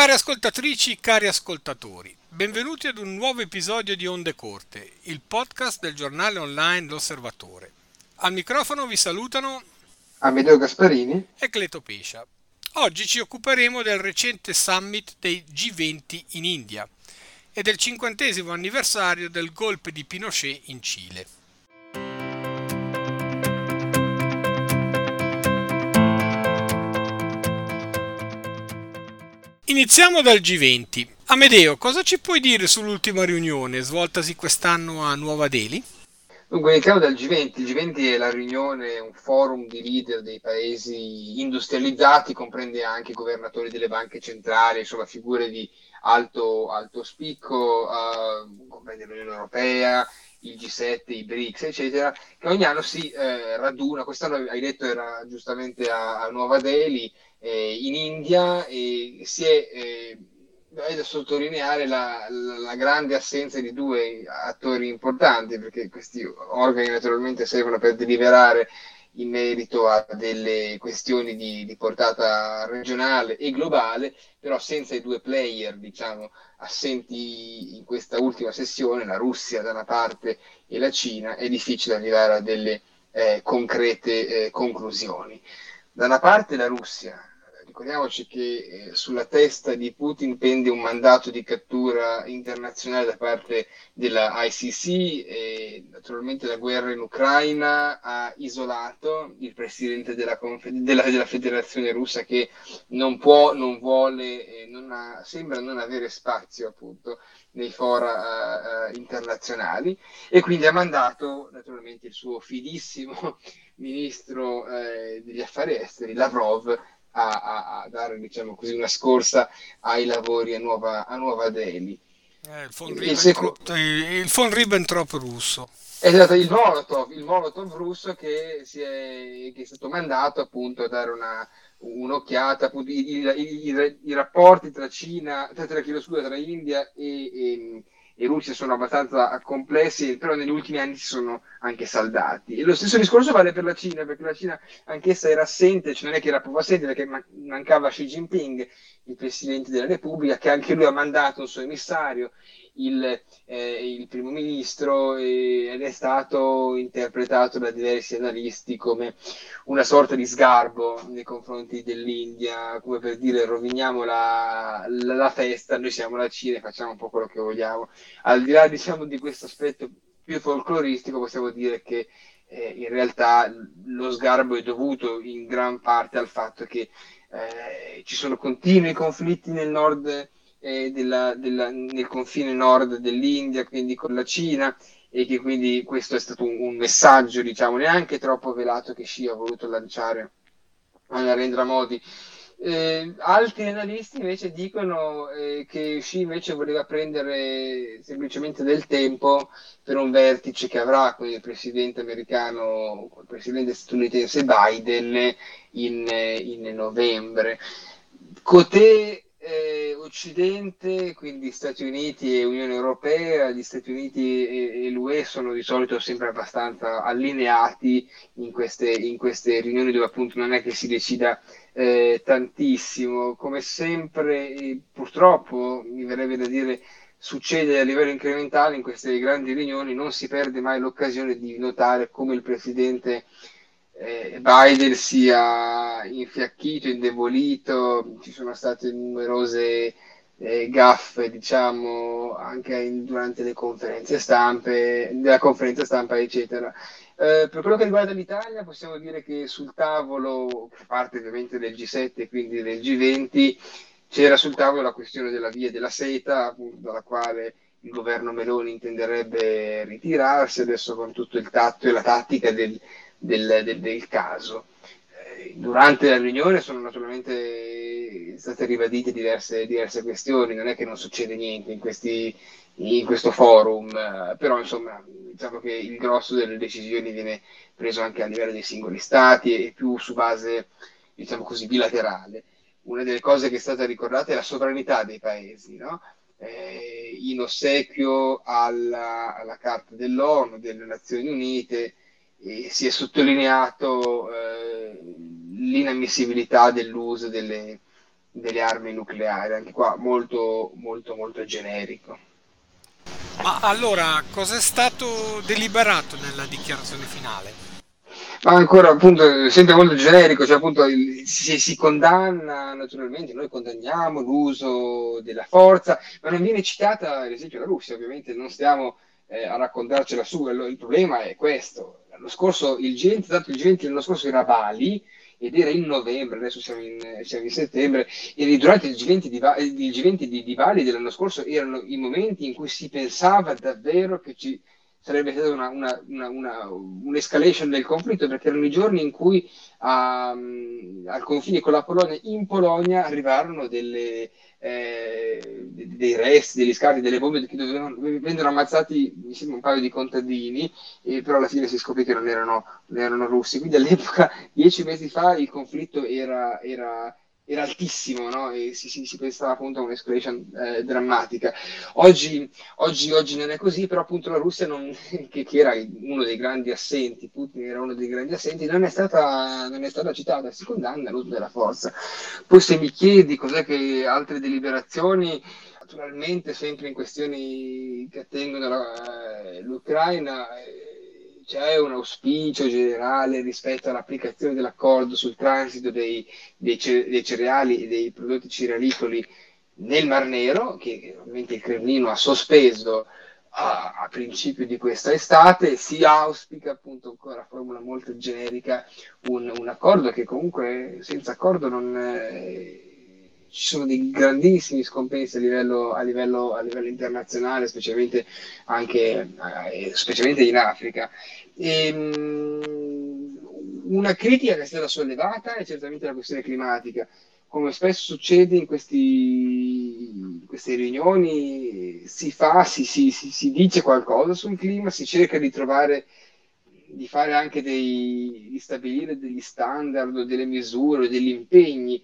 Cari ascoltatrici, cari ascoltatori, benvenuti ad un nuovo episodio di Onde Corte, il podcast del giornale online L'Osservatore. Al microfono vi salutano Amedeo Gasparini e Cleto Pescia. Oggi ci occuperemo del recente summit dei G20 in India e del cinquantesimo anniversario del golpe di Pinochet in Cile. Iniziamo dal G20. Amedeo, cosa ci puoi dire sull'ultima riunione svoltasi quest'anno a Nuova Delhi? Dunque, iniziamo dal G20. Il G20 è la riunione, un forum di leader dei paesi industrializzati, comprende anche i governatori delle banche centrali, insomma figure di alto, alto spicco, uh, comprende l'Unione Europea, il G7, i BRICS, eccetera, che ogni anno si eh, raduna. Quest'anno hai detto era giustamente a, a Nuova Delhi, eh, in India, e si è eh, da sottolineare la, la, grande assenza di due attori importanti, perché questi organi naturalmente servono per deliberare in merito a delle questioni di, di portata regionale e globale, però senza i due player, diciamo, assenti in questa ultima sessione, la Russia da una parte e la Cina, è difficile arrivare a delle eh, concrete eh, conclusioni. Da una parte la Russia, ricordiamoci che eh, sulla testa di Putin pende un mandato di cattura internazionale da parte della ICC e naturalmente la guerra in Ucraina ha isolato il presidente della, Confe- della, della Federazione russa che non può, non vuole, eh, non ha, sembra non avere spazio appunto nei fora uh, internazionali. E quindi ha mandato naturalmente il suo fidissimo ministro eh, degli affari esteri Lavrov a, a, a dare diciamo così, una scorsa ai lavori a Nuova, a Nuova Delhi. Eh, il, von il, seco... il von Ribbentrop russo. Esatto, il Molotov, il Molotov russo che, è, che è stato mandato appunto a dare una, un'occhiata, appunto, i, i, i, i rapporti tra Cina, tra, tra, tra India e, e e Russia sono abbastanza complessi, però negli ultimi anni si sono anche saldati. E lo stesso discorso vale per la Cina, perché la Cina anch'essa era assente, cioè non è che era proprio assente, perché mancava Xi Jinping, il presidente della Repubblica, che anche lui ha mandato un suo emissario il, eh, il primo ministro ed è stato interpretato da diversi analisti come una sorta di sgarbo nei confronti dell'India, come per dire roviniamo la, la, la festa, noi siamo la Cina e facciamo un po' quello che vogliamo. Al di là diciamo, di questo aspetto più folcloristico possiamo dire che eh, in realtà lo sgarbo è dovuto in gran parte al fatto che eh, ci sono continui conflitti nel nord eh, della, della, nel confine nord dell'India, quindi con la Cina, e che quindi questo è stato un, un messaggio, diciamo, neanche troppo velato che Xi ha voluto lanciare a Narendra Modi. Eh, altri analisti invece dicono eh, che Xi invece voleva prendere semplicemente del tempo per un vertice che avrà con il presidente americano, il presidente statunitense Biden in, in novembre. Cotè eh, Occidente, quindi Stati Uniti e Unione Europea, gli Stati Uniti e, e l'UE sono di solito sempre abbastanza allineati in queste, in queste, riunioni dove appunto non è che si decida eh, tantissimo. Come sempre, purtroppo, mi verrebbe da dire, succede a livello incrementale in queste grandi riunioni, non si perde mai l'occasione di notare come il Presidente eh, Biden sia infiacchito, indebolito, ci sono state numerose eh, gaffe, diciamo, anche in, durante le conferenze stampe, della conferenza stampa, eccetera. Eh, per quello che riguarda l'Italia, possiamo dire che sul tavolo, parte ovviamente del G7 e quindi del G20, c'era sul tavolo la questione della via della seta, dalla quale il governo Meloni intenderebbe ritirarsi adesso con tutto il tatto e la tattica del, del, del, del caso. Eh, durante la riunione sono naturalmente state ribadite diverse, diverse, questioni, non è che non succede niente in, questi, in questo forum, eh, però insomma diciamo che il grosso delle decisioni viene preso anche a livello dei singoli stati e più su base diciamo così bilaterale. Una delle cose che è stata ricordata è la sovranità dei paesi, no? eh, in ossequio alla, alla Carta dell'ONU, delle Nazioni Unite, si è sottolineato eh, l'inammissibilità dell'uso delle, delle armi nucleari, anche qua molto molto molto generico. Ma allora, cosa è stato deliberato nella dichiarazione finale? Ma ancora appunto sempre molto generico, cioè appunto il, si, si, condanna naturalmente, noi condanniamo l'uso della forza, ma non viene citata ad esempio la Russia, ovviamente non stiamo eh, a raccontarcela su, il problema è questo. L'anno scorso il G20, tanto il G20 l'anno scorso era Bali ed era in novembre, adesso siamo in, siamo in settembre, e durante il G20, di, il G20 di, di Bali dell'anno scorso erano i momenti in cui si pensava davvero che ci sarebbe stata una, una, una, un'escalation del conflitto perché erano i giorni in cui um, al confine con la Polonia in Polonia arrivarono delle, eh, dei resti, degli scarti, delle bombe che dovevano, vennero ammazzati mi sembra un paio di contadini e però alla fine si scoprì che non erano, non erano russi. Quindi all'epoca dieci mesi fa il conflitto era, era era altissimo no? e si, si, si, pensava appunto a un'escalation eh, drammatica. Oggi, oggi, oggi, non è così, però appunto la Russia, non, che, che, era uno dei grandi assenti, Putin era uno dei grandi assenti, non è stata, non è stata citata, si condanna l'uso della forza. Poi se mi chiedi cos'è che altre deliberazioni, naturalmente sempre in questioni che attengono all'Ucraina, eh, c'è un auspicio generale rispetto all'applicazione dell'accordo sul transito dei, dei, dei cereali e dei prodotti cerealicoli nel Mar Nero, che ovviamente il Cremlino ha sospeso a, a, principio di questa estate, si auspica appunto ancora formula molto generica un, un accordo che comunque senza accordo non... Eh, ci sono dei grandissimi scompensi a livello, a livello, a livello internazionale, specialmente, anche, eh, specialmente in Africa. E, ehm, una critica che è stata sollevata è certamente la questione climatica. Come spesso succede in, questi, in queste riunioni, si fa, si, si, si, dice qualcosa sul clima, si cerca di trovare di fare anche dei, di stabilire degli standard, delle misure, degli impegni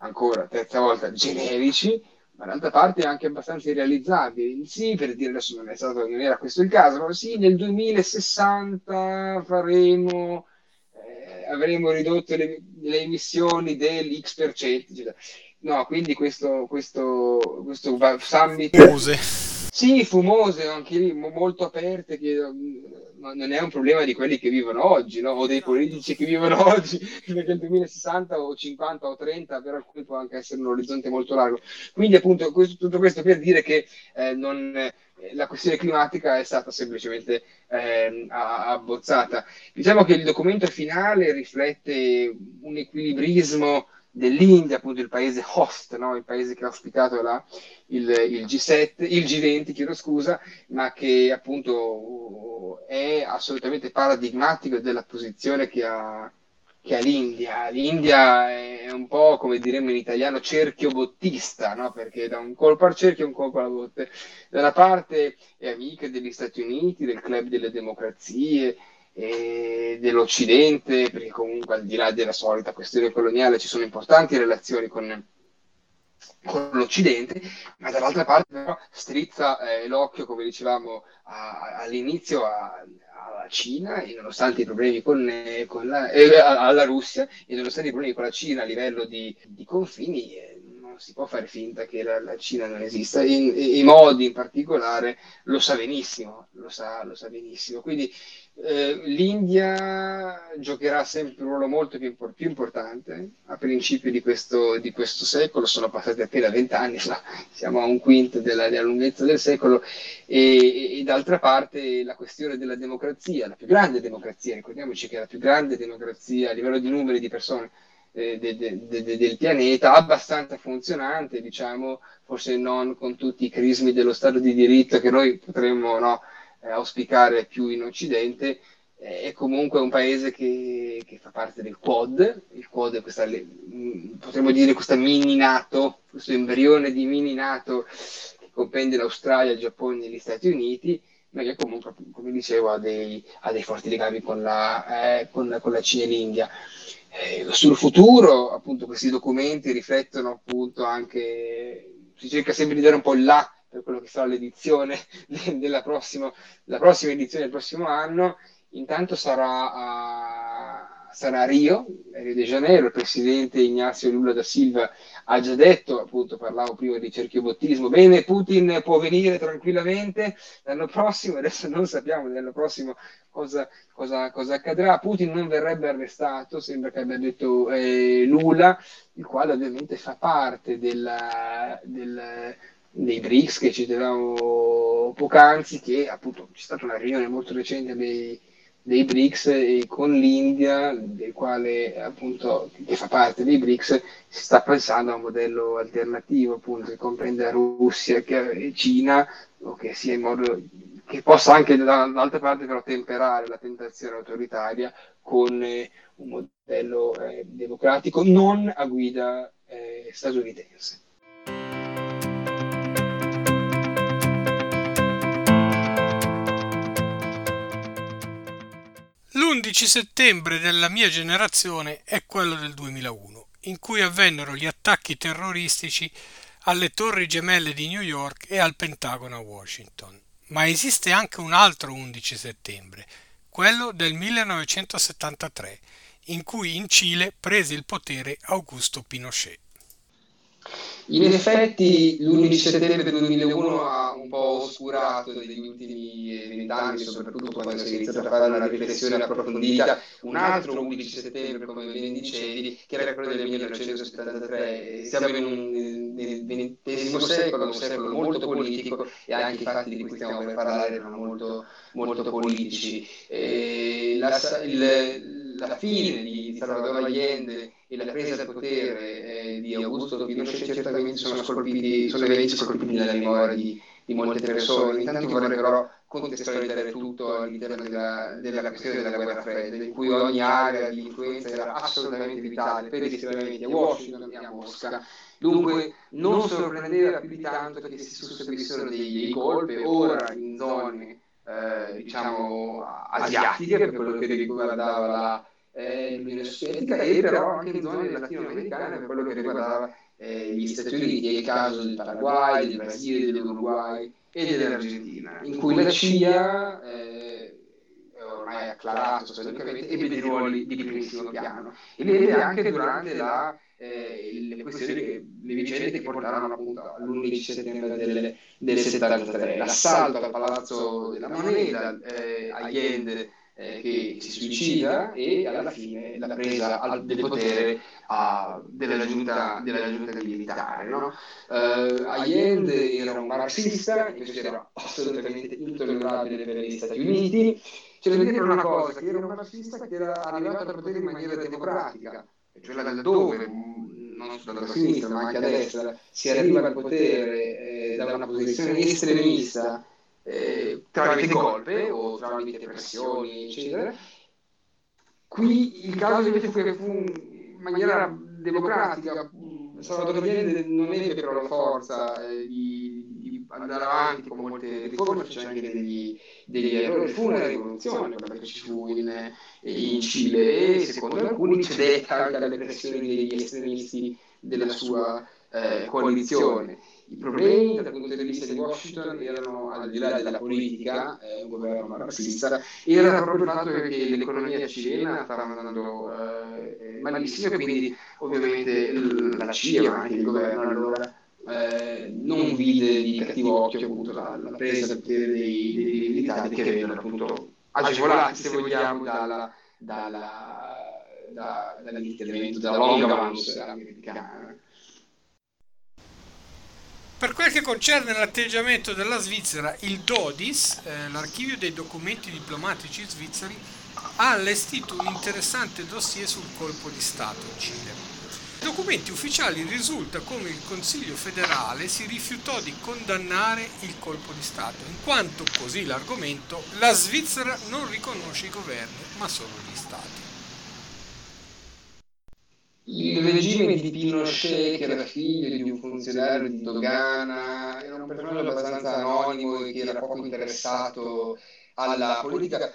ancora terza volta generici, ma d'altra parte anche abbastanza irrealizzabili. Sì, per dire adesso non, stato, non era questo il caso, ma sì, nel 2060 faremo, eh, avremo ridotto le, le emissioni dell'X per cento. No, quindi questo, questo, questo summit... Fumose. Sì, fumose, anche lì molto aperte, che non è un problema di quelli che vivono oggi, no? o dei politici che vivono oggi, perché il 2060 o 50 o 30 per alcuni può anche essere un orizzonte molto largo. Quindi appunto questo, tutto questo per dire che eh, non, eh, la questione climatica è stata semplicemente eh, abbozzata. Diciamo che il documento finale riflette un equilibrismo dell'India, appunto il paese host, no? il paese che ha ospitato la, il, il, G7, il G20, chiedo scusa, ma che appunto è assolutamente paradigmatico della posizione che ha, che ha l'India. L'India è un po', come diremmo in italiano, cerchio bottista, no? perché da un colpo al cerchio e un colpo alla botte. Da una parte è amica degli Stati Uniti, del club delle democrazie, e dell'Occidente, perché comunque al di là della solita questione coloniale ci sono importanti relazioni con, con l'Occidente, ma dall'altra parte però strizza eh, l'occhio, come dicevamo a, all'inizio, alla Cina e nonostante i problemi con, eh, con la, eh, alla Russia e nonostante i problemi con la Cina a livello di, di confini, eh, non si può fare finta che la, la Cina non esista. In, i modi in particolare lo sa benissimo, lo sa, lo sa benissimo. Quindi eh, l'India giocherà sempre un ruolo molto più, più importante. A principio di questo, di questo, secolo, sono passati appena vent'anni, siamo a un quinto della, della lunghezza del secolo. E, e, d'altra parte la questione della democrazia, la più grande democrazia, ricordiamoci che è la più grande democrazia a livello di numeri di persone eh, de, de, de, del pianeta, abbastanza funzionante, diciamo, forse non con tutti i crismi dello Stato di diritto che noi potremmo no, eh, auspicare più in Occidente, eh, è comunque un paese che, che, fa parte del Quad, il Quad è questa, mm, potremmo dire questa mini NATO, questo embrione di mini NATO che comprende l'Australia, il Giappone e gli Stati Uniti, ma che comunque, come dicevo, ha dei, ha dei forti legami con la, eh, con, con la Cina e l'India. Eh, sul futuro, appunto, questi documenti riflettono appunto anche, si cerca sempre di dare un po' là per quello che sarà l'edizione della prossima, la prossima edizione del prossimo anno, intanto sarà a, sarà Rio, Rio de Janeiro, il presidente Ignazio Lula da Silva ha già detto, appunto parlavo prima di cerchiobottismo, bene Putin può venire tranquillamente l'anno prossimo, adesso non sappiamo l'anno prossimo cosa, cosa, cosa, accadrà, Putin non verrebbe arrestato, sembra che abbia detto eh, Lula, il quale ovviamente fa parte della, del, dei BRICS che citavamo poc'anzi, che appunto c'è stata una riunione molto recente dei dei BRICS con l'India, del quale appunto che fa parte dei BRICS, si sta pensando a un modello alternativo, appunto, che comprende Russia e Cina, o che sia in modo che possa anche dall'altra parte però temperare la tentazione autoritaria con eh, un modello eh, democratico non a guida eh, statunitense. L'11 settembre della mia generazione è quello del 2001, in cui avvennero gli attacchi terroristici alle torri gemelle di New York e al Pentagono a Washington. Ma esiste anche un altro 11 settembre, quello del 1973, in cui in Cile prese il potere Augusto Pinochet. In effetti l'11 settembre del 2001 ha un po' oscurato degli ultimi vent'anni, soprattutto quando si è iniziato a fare una riflessione approfondita. Un altro 11 settembre, come ben dicevi, che era quello del 1973. Siamo in un, XX secolo, un secolo molto politico e anche i fatti di cui stiamo per parlare erano molto, molto politici. La, il, la fine di Salvador Allende e la presa del potere eh, di Augusto Pinochet certamente sono, scolpiti, sono eventi scolpiti nella memoria di, di molte persone. Intanto vorrei però contestualizzare tutto all'interno della, della questione della guerra fredda, in cui ogni area di influenza era assolutamente vitale per gli schieramenti a Washington e a Mosca. Dunque non sorprendeva più di tanto che si susseguissero dei colpi, ora in zone eh, diciamo asiatiche, per quello che riguardava la eh, l'Unione Sovietica e però anche in zone latinoamericane per quello che riguardava eh, gli Stati Uniti, è il caso del Paraguay, del Brasile, dell'Uruguay e dell'Argentina, in cui la CIA eh, ormai acclarato storicamente ebbe dei ruoli di primissimo piano. E li ebbe anche durante la eh, le questioni che, le vicende che portarono appunto all'11 settembre del, del 73, l'assalto al Palazzo della Moneta, eh, Allende eh, che si suicida e alla fine la presa al, del potere a, della, giunta, della, giunta, militare. No? Uh, Allende era un marxista, questo era assolutamente intollerabile per gli Stati Uniti. C'è da dire una cosa, che era un marxista che era arrivato al potere in maniera democratica, cioè laddove non solo dalla sinistra ma anche a destra, si arriva al potere eh, da una posizione estremista eh, tramite golpe o tramite pressioni, eccetera. Qui il caso invece fu che fu in maniera democratica. Salvatore Allende non ebbe però la forza eh, di, di, andare avanti con molte riforme, c'è anche degli, degli errori. Fu una rivoluzione quella che ci fu in, in Cile e secondo alcuni cedette anche alle pressioni degli estremisti della sua eh, coalizione. I problemi dal punto di vista di Washington erano, al di là della politica, eh, un governo marxista, era proprio il fatto che l'economia cilena stava andando eh, malissimo e quindi ovviamente la CIA, anche il governo allora, eh, non vide di cattivo occhio appunto la, la presa del potere dei, dei, militari che vennero appunto agevolati, se vogliamo, dalla, dalla, da, dall'intervento, dalla long americana. Per quel che concerne l'atteggiamento della Svizzera, il DODIS, eh, l'archivio dei documenti diplomatici svizzeri, ha allestito un interessante dossier sul colpo di Stato in Cile. Nei documenti ufficiali risulta come il Consiglio federale si rifiutò di condannare il colpo di Stato, in quanto, così l'argomento, la Svizzera non riconosce i governi, ma solo gli Stati il regime di Pinochet, che era figlio di un funzionario di dogana, era un personaggio abbastanza anonimo e che era poco interessato alla politica.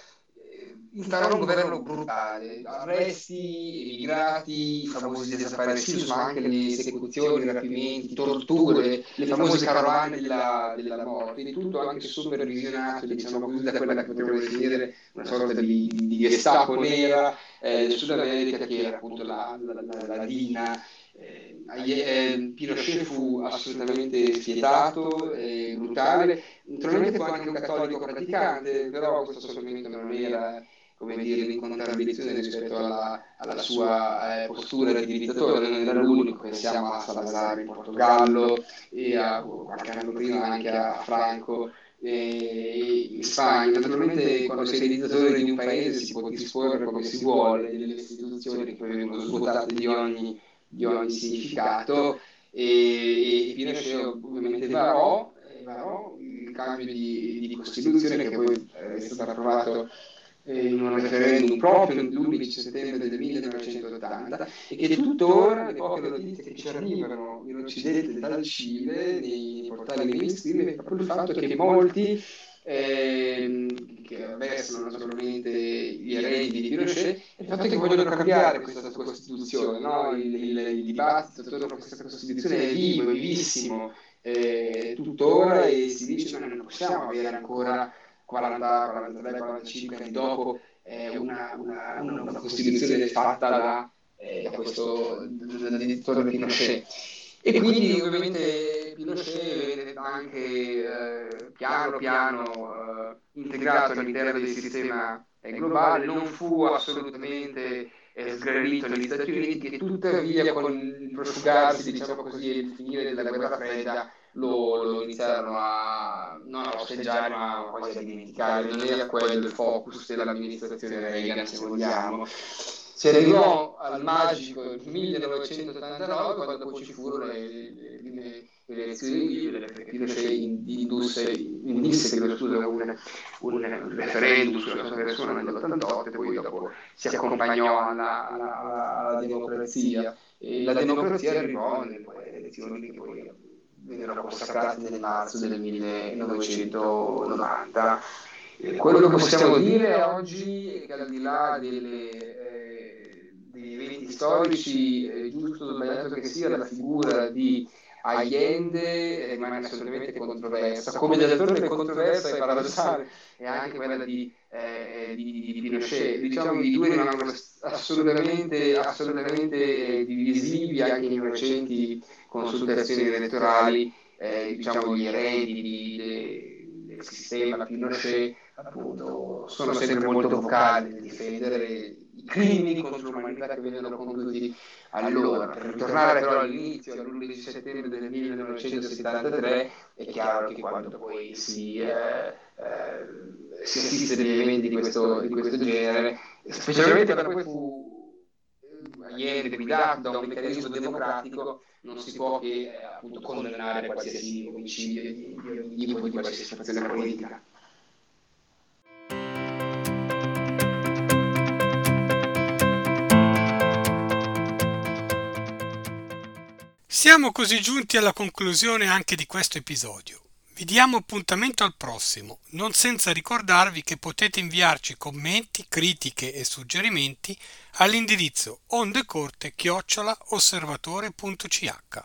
Instaurò un governo brutale, arresti, emigrati, i famosi desaparecidos, ma anche le esecuzioni, i rapimenti, torture, le famose carovane della, della morte, tutto anche supervisionato, diciamo così, da quella che potremmo definire una sorta di, di Gestapo nera eh, del Sud America, che era appunto la, la, la, la DINA. Eh, eh, Pinochet fu assolutamente spietato e brutale, naturalmente fu anche un cattolico praticante, però questo assolutamente non era come dire, in contraddizione rispetto alla, alla sua eh, postura di dittatore, non era l'unico, pensiamo a Salazar in Portogallo e a, qualche anno prima anche a Franco eh, in Spagna. Naturalmente quando sei dittatore di un paese si può disporre come si vuole delle istituzioni che poi vengono svuotate di ogni, di ogni significato e, e Pinochet ovviamente varò, varò il cambio di, di Costituzione che poi è stato approvato in un referendum proprio l'11 settembre del 1980 e che tuttora le poche notizie che ci arrivano in Occidente dal Cile, nei portali mainstream, è proprio il fatto che molti eh, che avversano naturalmente gli eredi di Pinochet, il fatto che vogliono cambiare questa Costituzione, no? il, il, il, dibattito attorno a questa Costituzione è vivo, è vivissimo eh, tuttora e si dice che non possiamo avere ancora 40, 43, 45 anni dopo eh, una, una, una, una, Costituzione fatta da, eh, da questo direttore Pinochet. E quindi ovviamente Pinochet viene anche eh, piano piano eh, integrato all'interno del sistema globale, non fu assolutamente eh, sgranito negli Stati Uniti che tuttavia con il prosciugarsi, diciamo così, e il finire della guerra fredda lo, lo iniziarono a non a osteggiare ma quasi a dimenticare, non era quello il focus dell'amministrazione Reagan se vogliamo. Si arrivò al magico 1989 quando poi ci furono le, le, le, le elezioni libere perché Pinochet indusse, indisse che scusa, un, un referendum sulla sua persona nell'88 e poi dopo si accompagnò alla, alla, alla democrazia e la democrazia arrivò nelle elezioni che poi vennero consacrati nel marzo del 1990. Quello che possiamo dire oggi è che al di là delle, storici, è giusto o sbagliato che sia, la figura di Allende rimane assolutamente controversa, come del resto è controversa e paradossale è anche quella di, eh, di, di Pinochet. Diciamo che i due rimangono assolutamente, assolutamente divisivi anche in recenti consultazioni elettorali, eh, diciamo gli eredi de, del sistema Pinochet appunto sono sempre molto vocali nel difendere crimini contro l'umanità che vennero compiuti allora. Per ritornare però all'inizio, all'11 settembre del 1973, è chiaro che quando poi si, eh, eh, si assiste a degli eventi di questo, di questo genere, specialmente quando poi fu Allende guidato da un meccanismo democratico, non si può che eh, appunto condannare qualsiasi omicidio di, di, di, di qualsiasi fazione politica. Siamo così giunti alla conclusione anche di questo episodio. Vi diamo appuntamento al prossimo, non senza ricordarvi che potete inviarci commenti, critiche e suggerimenti all'indirizzo ondecorte-osservatore.ch.